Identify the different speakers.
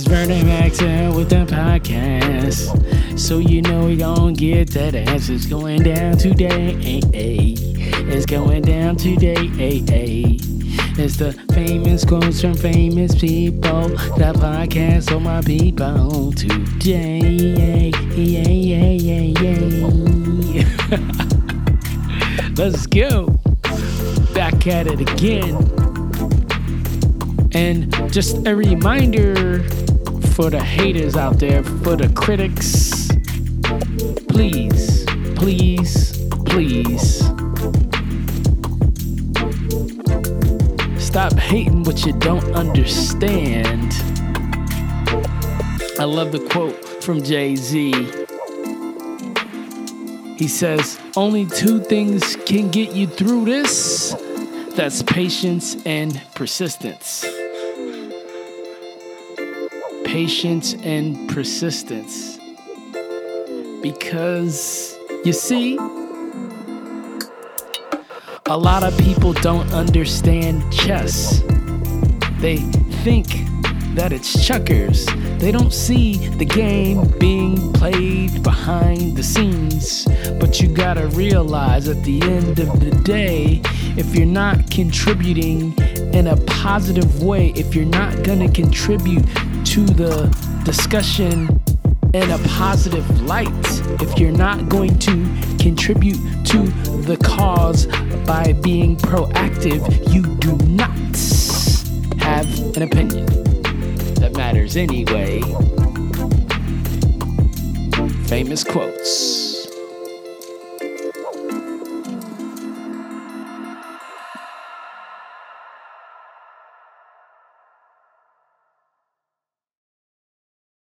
Speaker 1: Vernon Maxwell with the podcast. So you know we gon' get that ass. It's going down today. It's going down today. It's the famous quotes from famous people. The podcast for my people today. Yeah, yeah, yeah, yeah. Let's go. Back at it again. And just a reminder for the haters out there, for the critics, please, please, please stop hating what you don't understand. I love the quote from Jay Z. He says, Only two things can get you through this that's patience and persistence. Patience and persistence. Because, you see, a lot of people don't understand chess. They think that it's checkers. They don't see the game being played behind the scenes. But you gotta realize at the end of the day, if you're not contributing in a positive way, if you're not gonna contribute to the discussion in a positive light, if you're not going to contribute to the cause by being proactive, you do not have an opinion that matters anyway. Famous quotes.